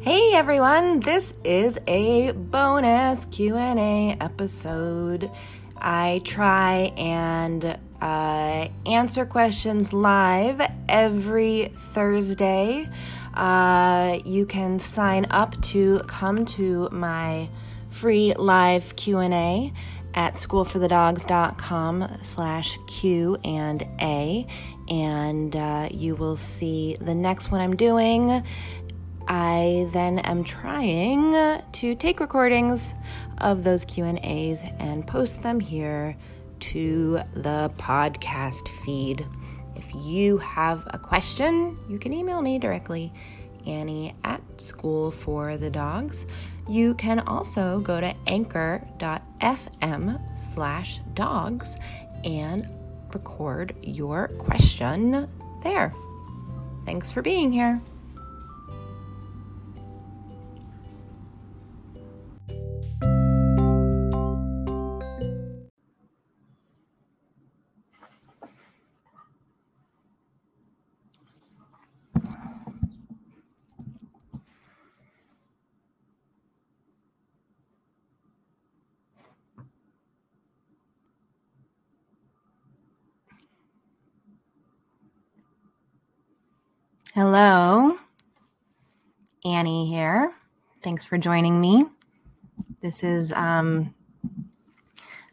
Hey everyone, this is a bonus Q&A episode. I try and uh, answer questions live every Thursday. Uh, you can sign up to come to my free live Q&A at schoolforthedogs.com slash Q and A and uh, you will see the next one I'm doing. I then am trying to take recordings of those Q&As and post them here to the podcast feed. If you have a question, you can email me directly, Annie at School for the Dogs. You can also go to anchor.fm slash dogs and record your question there. Thanks for being here. Hello, Annie here. Thanks for joining me. This is um,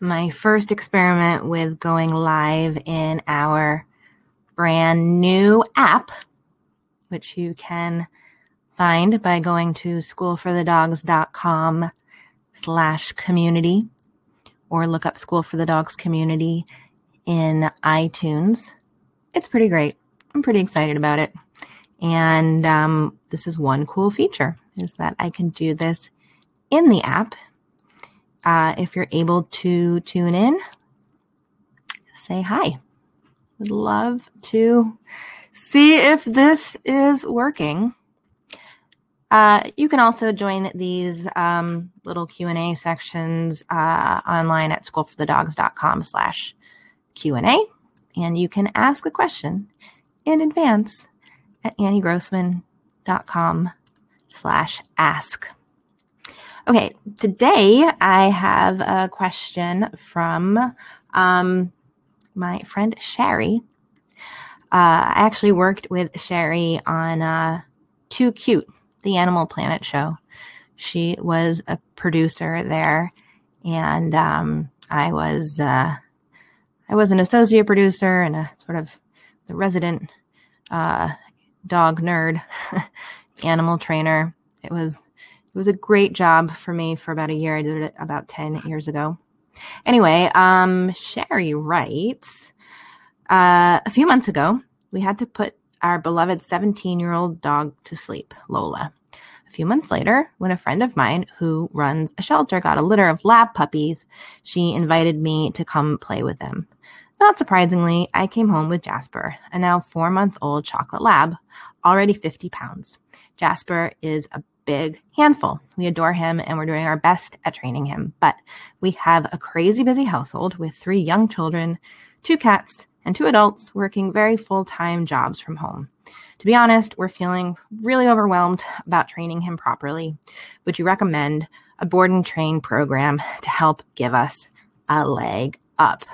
my first experiment with going live in our brand new app, which you can find by going to schoolforthedogs.com slash community or look up School for the Dogs community in iTunes. It's pretty great. I'm pretty excited about it. And um, this is one cool feature is that I can do this in the app. Uh, if you're able to tune in, say hi. Would love to see if this is working. Uh, you can also join these um, little Q&A sections uh, online at schoolforthedogs.com slash Q&A. And you can ask a question in advance at anniegrossman.com slash ask. Okay, today I have a question from um, my friend Sherry. Uh, I actually worked with Sherry on uh, Too Cute, the Animal Planet show. She was a producer there, and um, I was uh, I was an associate producer and a sort of the resident uh, dog nerd, animal trainer. It was it was a great job for me for about a year. I did it about 10 years ago. Anyway, um, Sherry writes, uh, a few months ago, we had to put our beloved 17 year old dog to sleep, Lola. A few months later, when a friend of mine who runs a shelter got a litter of lab puppies, she invited me to come play with them. Not surprisingly, I came home with Jasper, a now four month old chocolate lab, already 50 pounds. Jasper is a big handful. We adore him and we're doing our best at training him. But we have a crazy busy household with three young children, two cats, and two adults working very full time jobs from home. To be honest, we're feeling really overwhelmed about training him properly. Would you recommend a board and train program to help give us a leg up?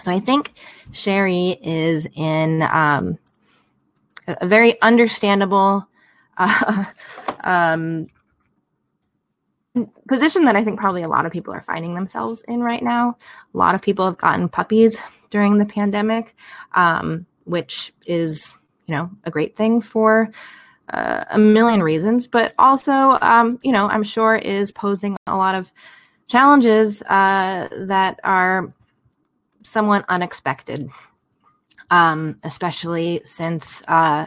So I think Sherry is in um, a very understandable uh, um, position that I think probably a lot of people are finding themselves in right now. A lot of people have gotten puppies during the pandemic, um, which is, you know, a great thing for uh, a million reasons, but also, um, you know, I'm sure is posing a lot of challenges uh, that are somewhat unexpected, um, especially since, uh,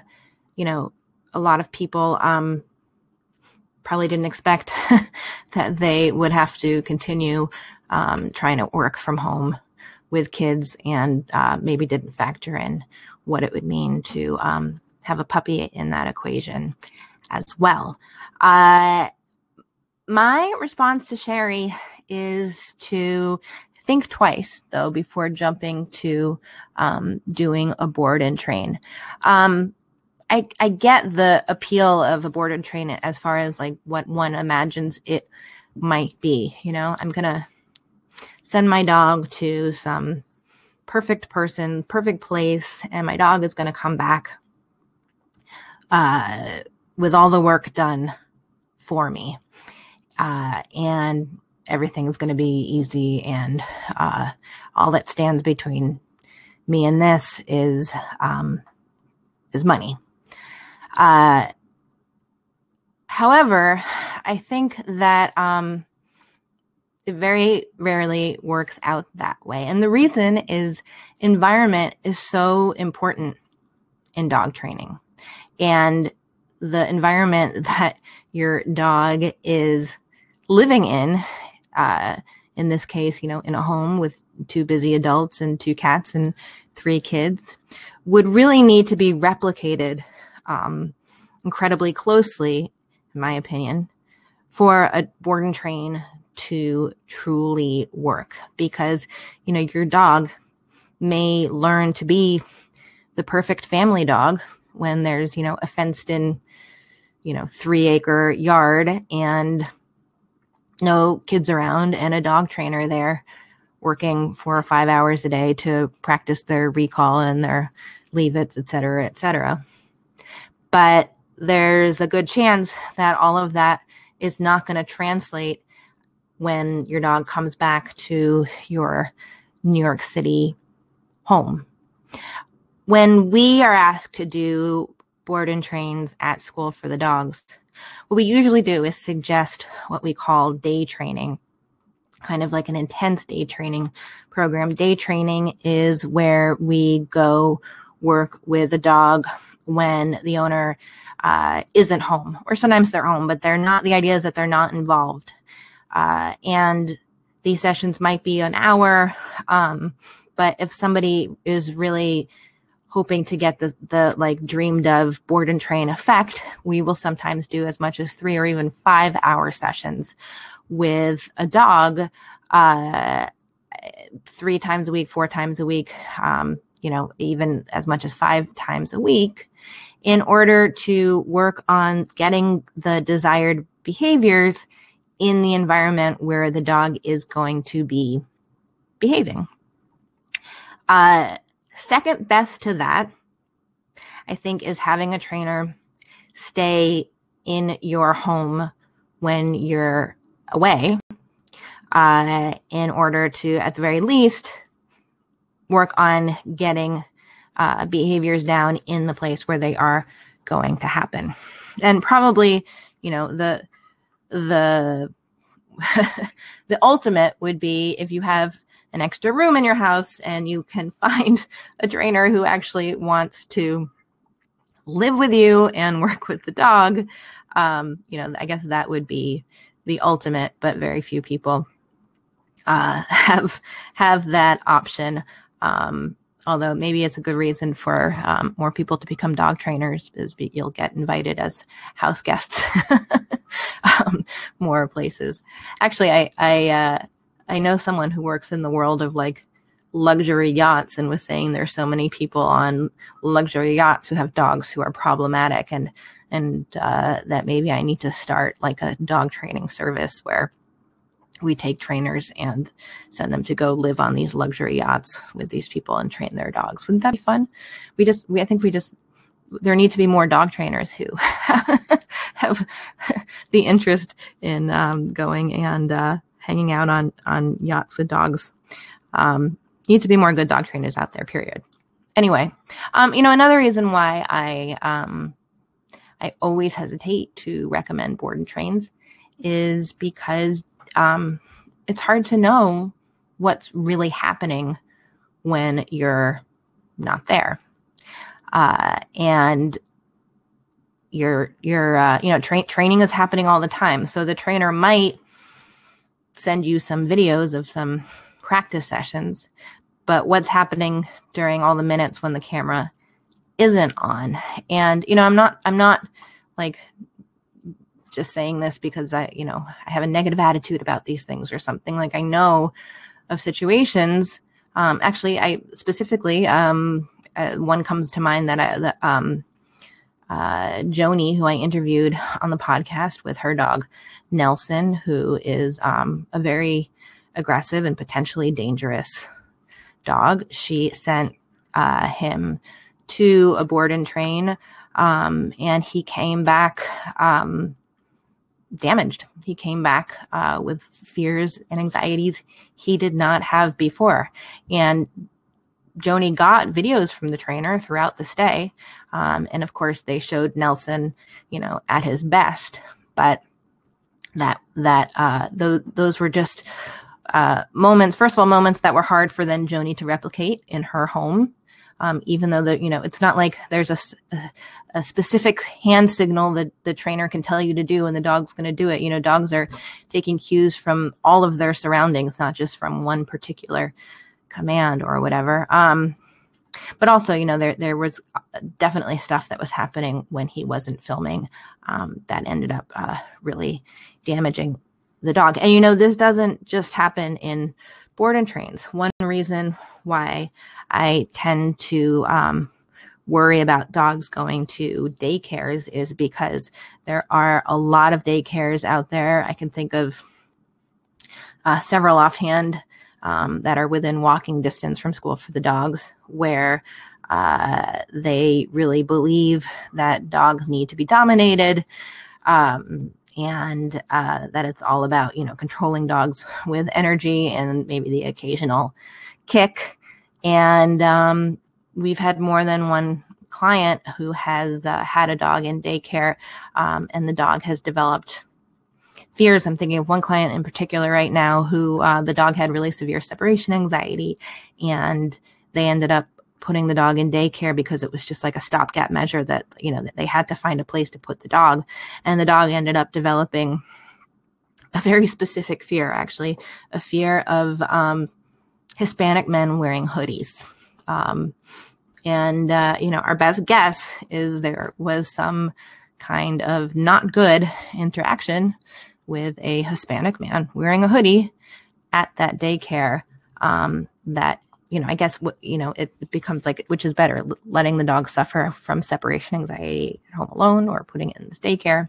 you know, a lot of people um, probably didn't expect that they would have to continue um, trying to work from home with kids and uh, maybe didn't factor in what it would mean to um, have a puppy in that equation as well. Uh, my response to Sherry is to think twice though before jumping to um, doing a board and train. Um, I, I get the appeal of a board and train as far as like what one imagines it might be. You know, I'm to send my dog to some perfect person, perfect place, and my dog is to come back uh, with all the work done for me. Uh, and everything's going to be easy. And uh, all that stands between me and this is um, is money. Uh, however, I think that um, it very rarely works out that way. And the reason is environment is so important in dog training. And the environment that your dog is living in, uh, in this case, you know, in a home with two busy adults and two cats and three kids, would really need to be replicated um, incredibly closely, in my opinion, for a board and train to truly work. Because you know your dog may learn to be the perfect family dog when there's you know a fenced in you know 3 acre yard and no kids around and a dog trainer there working 4 or 5 hours a day to practice their recall and their leave its et cetera et cetera but there's a good chance that all of that is not going to translate when your dog comes back to your New York City home. When we are asked to do board and trains at school for the dogs, what we usually do is suggest what we call day training, kind of like an intense day training program. Day training is where we go work with a dog when the owner uh, isn't home, or sometimes they're home, but they're not. The idea is that they're not involved uh, and these sessions might be an hour. Um, but if somebody is really hoping to get the, the like dreamed of board and train effect, we will sometimes do as much as three or even five hour sessions with a dog uh, three times a week, four times a week, um, you know, even as much as five times a week in order to work on getting the desired behaviors in the environment where the dog is going to be behaving. Uh, second best to that, I think, is having a trainer stay in your home when you're away uh, in order to, at the very least, work on getting uh, behaviors down in the place where they are going to happen. And probably, you know, the the the ultimate would be if you have an extra room in your house and you can find a trainer who actually wants to live with you and work with the dog. Um, you know i guess that would be the ultimate but very few people uh, have have that option. Um, although maybe it's a good reason for um, more people to become dog trainers is be, you'll get invited as house guests um, more places. Actually i i uh, i know someone who works in the world of like luxury yachts and was saying there's so many people on luxury yachts who have dogs who are problematic and and uh, that maybe i need to start like a dog training service where we take trainers and send them to go live on these luxury yachts with these people and train their dogs. Wouldn't that be fun? We just, we, I think we just, there need to be more dog trainers who have the interest in um, going and uh, hanging out on on yachts with dogs. Um, need to be more good dog trainers out there. Period. Anyway, um, you know another reason why I um, I always hesitate to recommend board and trains is because um, it's hard to know what's really happening when you're not there. Uh, and your your uh, you know tra- training is happening all the time so the trainer might send you some videos of some practice sessions but what's happening during all the minutes when the camera isn't on and you know i'm not i'm not like just saying this because I, you know, I have a negative attitude about these things or something. Like I know of situations. Um, actually, I specifically um, uh, one comes to mind that I that, um, uh, Joni, who I interviewed on the podcast with her dog, Nelson, who is um, a very aggressive and potentially dangerous dog. She sent uh, him to a board and train, um, and he came back um, damaged. He came back uh, with fears and anxieties he did not have before. And Joni got videos from the trainer throughout the stay. Um, and of course, they showed Nelson, you know, at his best. But that that uh, those those were just uh, moments. First of all, moments that were hard for then Joni to replicate in her home. Um, even though the you know it's not like there's a, a specific hand signal that the trainer can tell you to do and the dog's going to do it you know dogs are taking cues from all of their surroundings not just from one particular command or whatever. Um, but also you know there there was uh, definitely stuff that was happening when he wasn't filming um, that ended up uh, really damaging the dog. And you know this doesn't just happen in board and trains. One reason why i tend to um, worry about dogs going to daycares is because there are a lot of daycares out there. I can think of uh, several offhand um, that are within walking distance from school for the dogs, where uh, they really believe that dogs need to be dominated. Um, and uh, that it's all about you know controlling dogs with energy and maybe the occasional kick and um, we've had more than one client who has uh, had a dog in daycare um, and the dog has developed fears. I'm thinking of one client in particular right now who uh, the dog had really severe separation anxiety, and they ended up putting the dog in daycare because it was just like a stopgap measure that you know that they had to find a place to put the dog, and the dog ended up developing a very specific fear, actually, a fear of um, Hispanic men wearing hoodies. Um, and uh, you know, our best guess is there was some kind of not good interaction with a Hispanic man wearing a hoodie at that daycare. Um, that you know, I guess you know it, becomes like which is better, letting the dog suffer from separation anxiety at home alone or putting it in this daycare.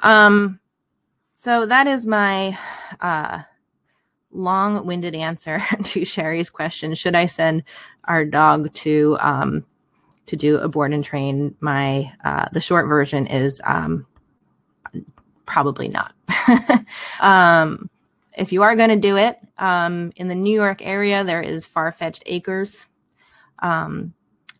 Um, so that is my uh, long-winded answer to Sherry's question. Should I send our dog to um, to do a board and train? My uh, the short version is um, probably not. um, if you are going to do it um, in the New York area, there is Far Fetched Acres. Um,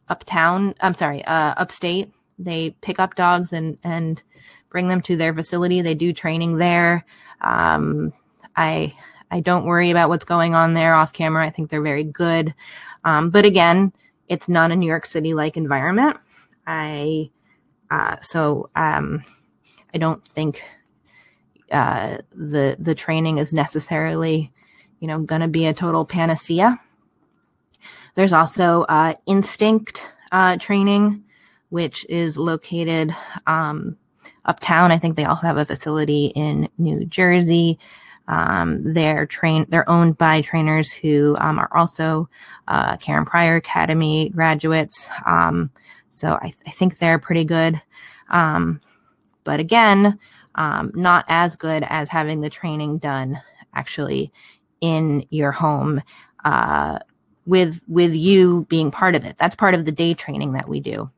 uptown, I'm sorry, uh, upstate, they pick up dogs and and bring them to their facility. They do training there. Um, I I don't worry about what's going on there off camera. I think they're very good. Um, but again, it's not a New York City like environment. I uh, so um, I don't think uh, the the training is necessarily, you know, going to be a total panacea. There's also uh, instinct uh, training, which is located um, uptown. I think they also have a facility in New Jersey. Um, they're trained. They're owned by trainers who um, are also uh, Karen Pryor Academy graduates. Um, so I, th- I, think they're pretty good. But again, um, not as good as having the training done actually in your home uh, with with you being part of it. That's part of the day training that we do.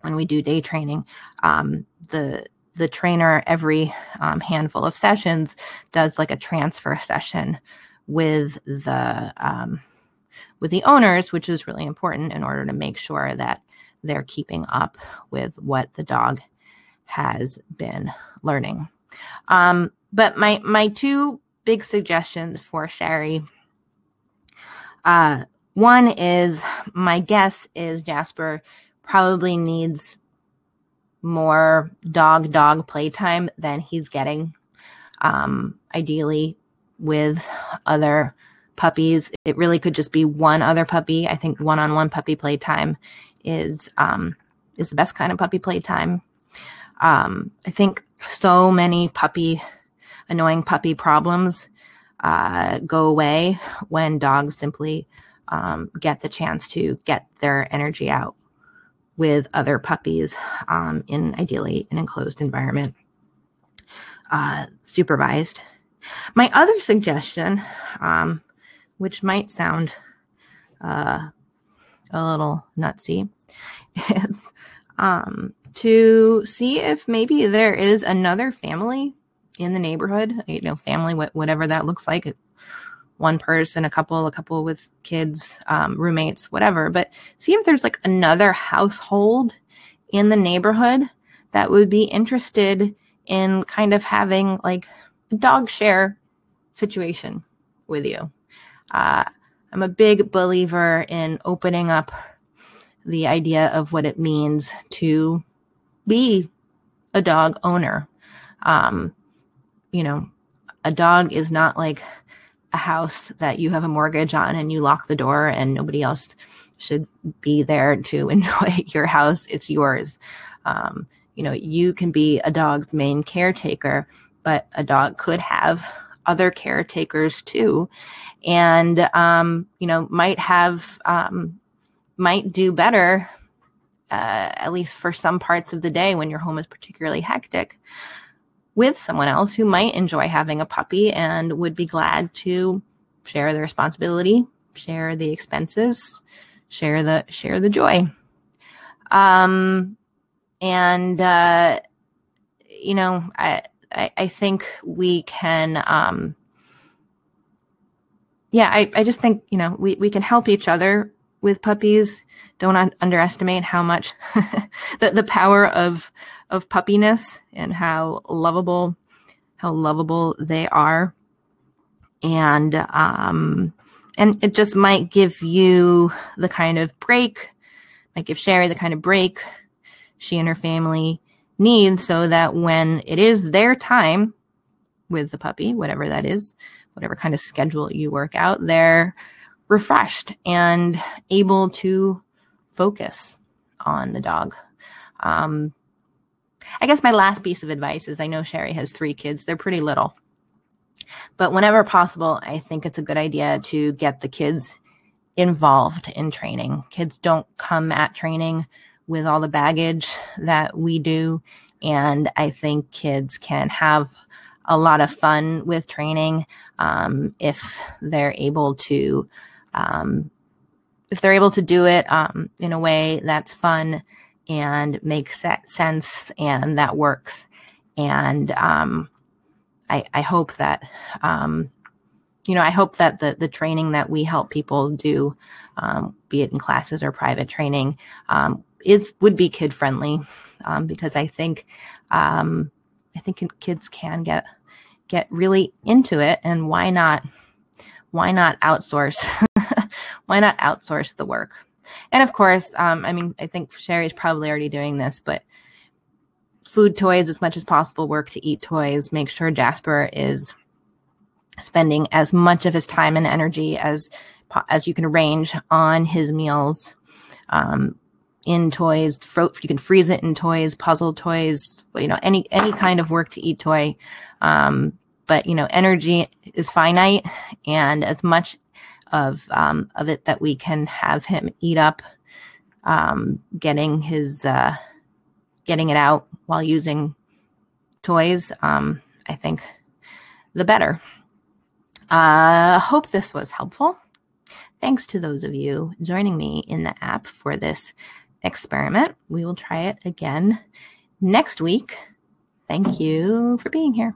When we do day training, um, the the trainer every um, handful of sessions does like a transfer session with the um, with the owners, which is really important in order to make sure that they're keeping up with what the dog has been learning. Um, but my my two big suggestions for Sherry. Uh, one is my guess is Jasper probably needs more dog dog playtime than he's getting. Um, ideally, with other puppies, it really could just be one other puppy. I think one on one puppy playtime is um, is the best kind of puppy playtime. Um, I think so many puppy, annoying puppy problems uh, go away when dogs simply um, get the chance to get their energy out with other puppies um, in ideally an enclosed environment, uh, supervised. My other suggestion, um, which might sound uh, a little nutsy, is um, to see if maybe there is another family in the neighborhood, you know, family, whatever that looks like, one person, a couple, a couple with kids, um, roommates, whatever. But see if there's like another household in the neighborhood that would be interested in kind of having like a dog share situation with you. Uh, I'm a big believer in opening up the idea of what it means to be a dog owner. Um, you know, a dog is not like a house that you have a mortgage on and you lock the door and nobody else should be there to enjoy your house. It's yours. Um, you know, you can be a dog's main caretaker, but a dog could have other caretakers too, and um, you know, might have um, might do better, uh, at least for some parts of the day when your home is particularly hectic with someone else who might enjoy having a puppy and would be glad to share the responsibility, share the expenses, share the share the joy. Um, and uh, you know, I, I, I think we can. Um, yeah, I, I just think you know we we can help each other with puppies. Don't un- underestimate how much the the power of of puppiness and how lovable how lovable they are, and um, and it just might give you the kind of break, might give Sherry the kind of break she and her family need, so that when it is their time with the puppy, whatever that is, whatever kind of schedule you work out, they're refreshed and able to focus on the dog. Um, I guess my last piece of advice is I know Sherry has three kids, they're pretty little. But whenever possible, I think it's a good idea to get the kids involved in training. Kids don't come at training with all the baggage that we do. And I think kids can have a lot of fun with training um, if they're able to um, if they're able to do it um, in a way that's fun and makes sense and that works. And um, I, I, hope that, um, you know, I hope that the, the training that we help people do, um, be it in classes or private training, um, is would be kid friendly um, because I think I think kids can get get really into it and why not why not outsource why not outsource the work? And of course, um, I mean, I think Sherry's probably already doing this, but food toys as much as possible, work to eat toys, make sure Jasper is spending as much of his time and energy as as you can arrange on his meals um, in toys you can freeze it in toys puzzle toys you know any any kind of work to eat toy um, but you know energy is finite and as much of um, of it that we can have him eat up, um, getting his uh, getting it out while using toys. Um, I think the better. I uh, hope this was helpful. Thanks to those of you joining me in the app for this experiment. We will try it again next week. Thank you for being here.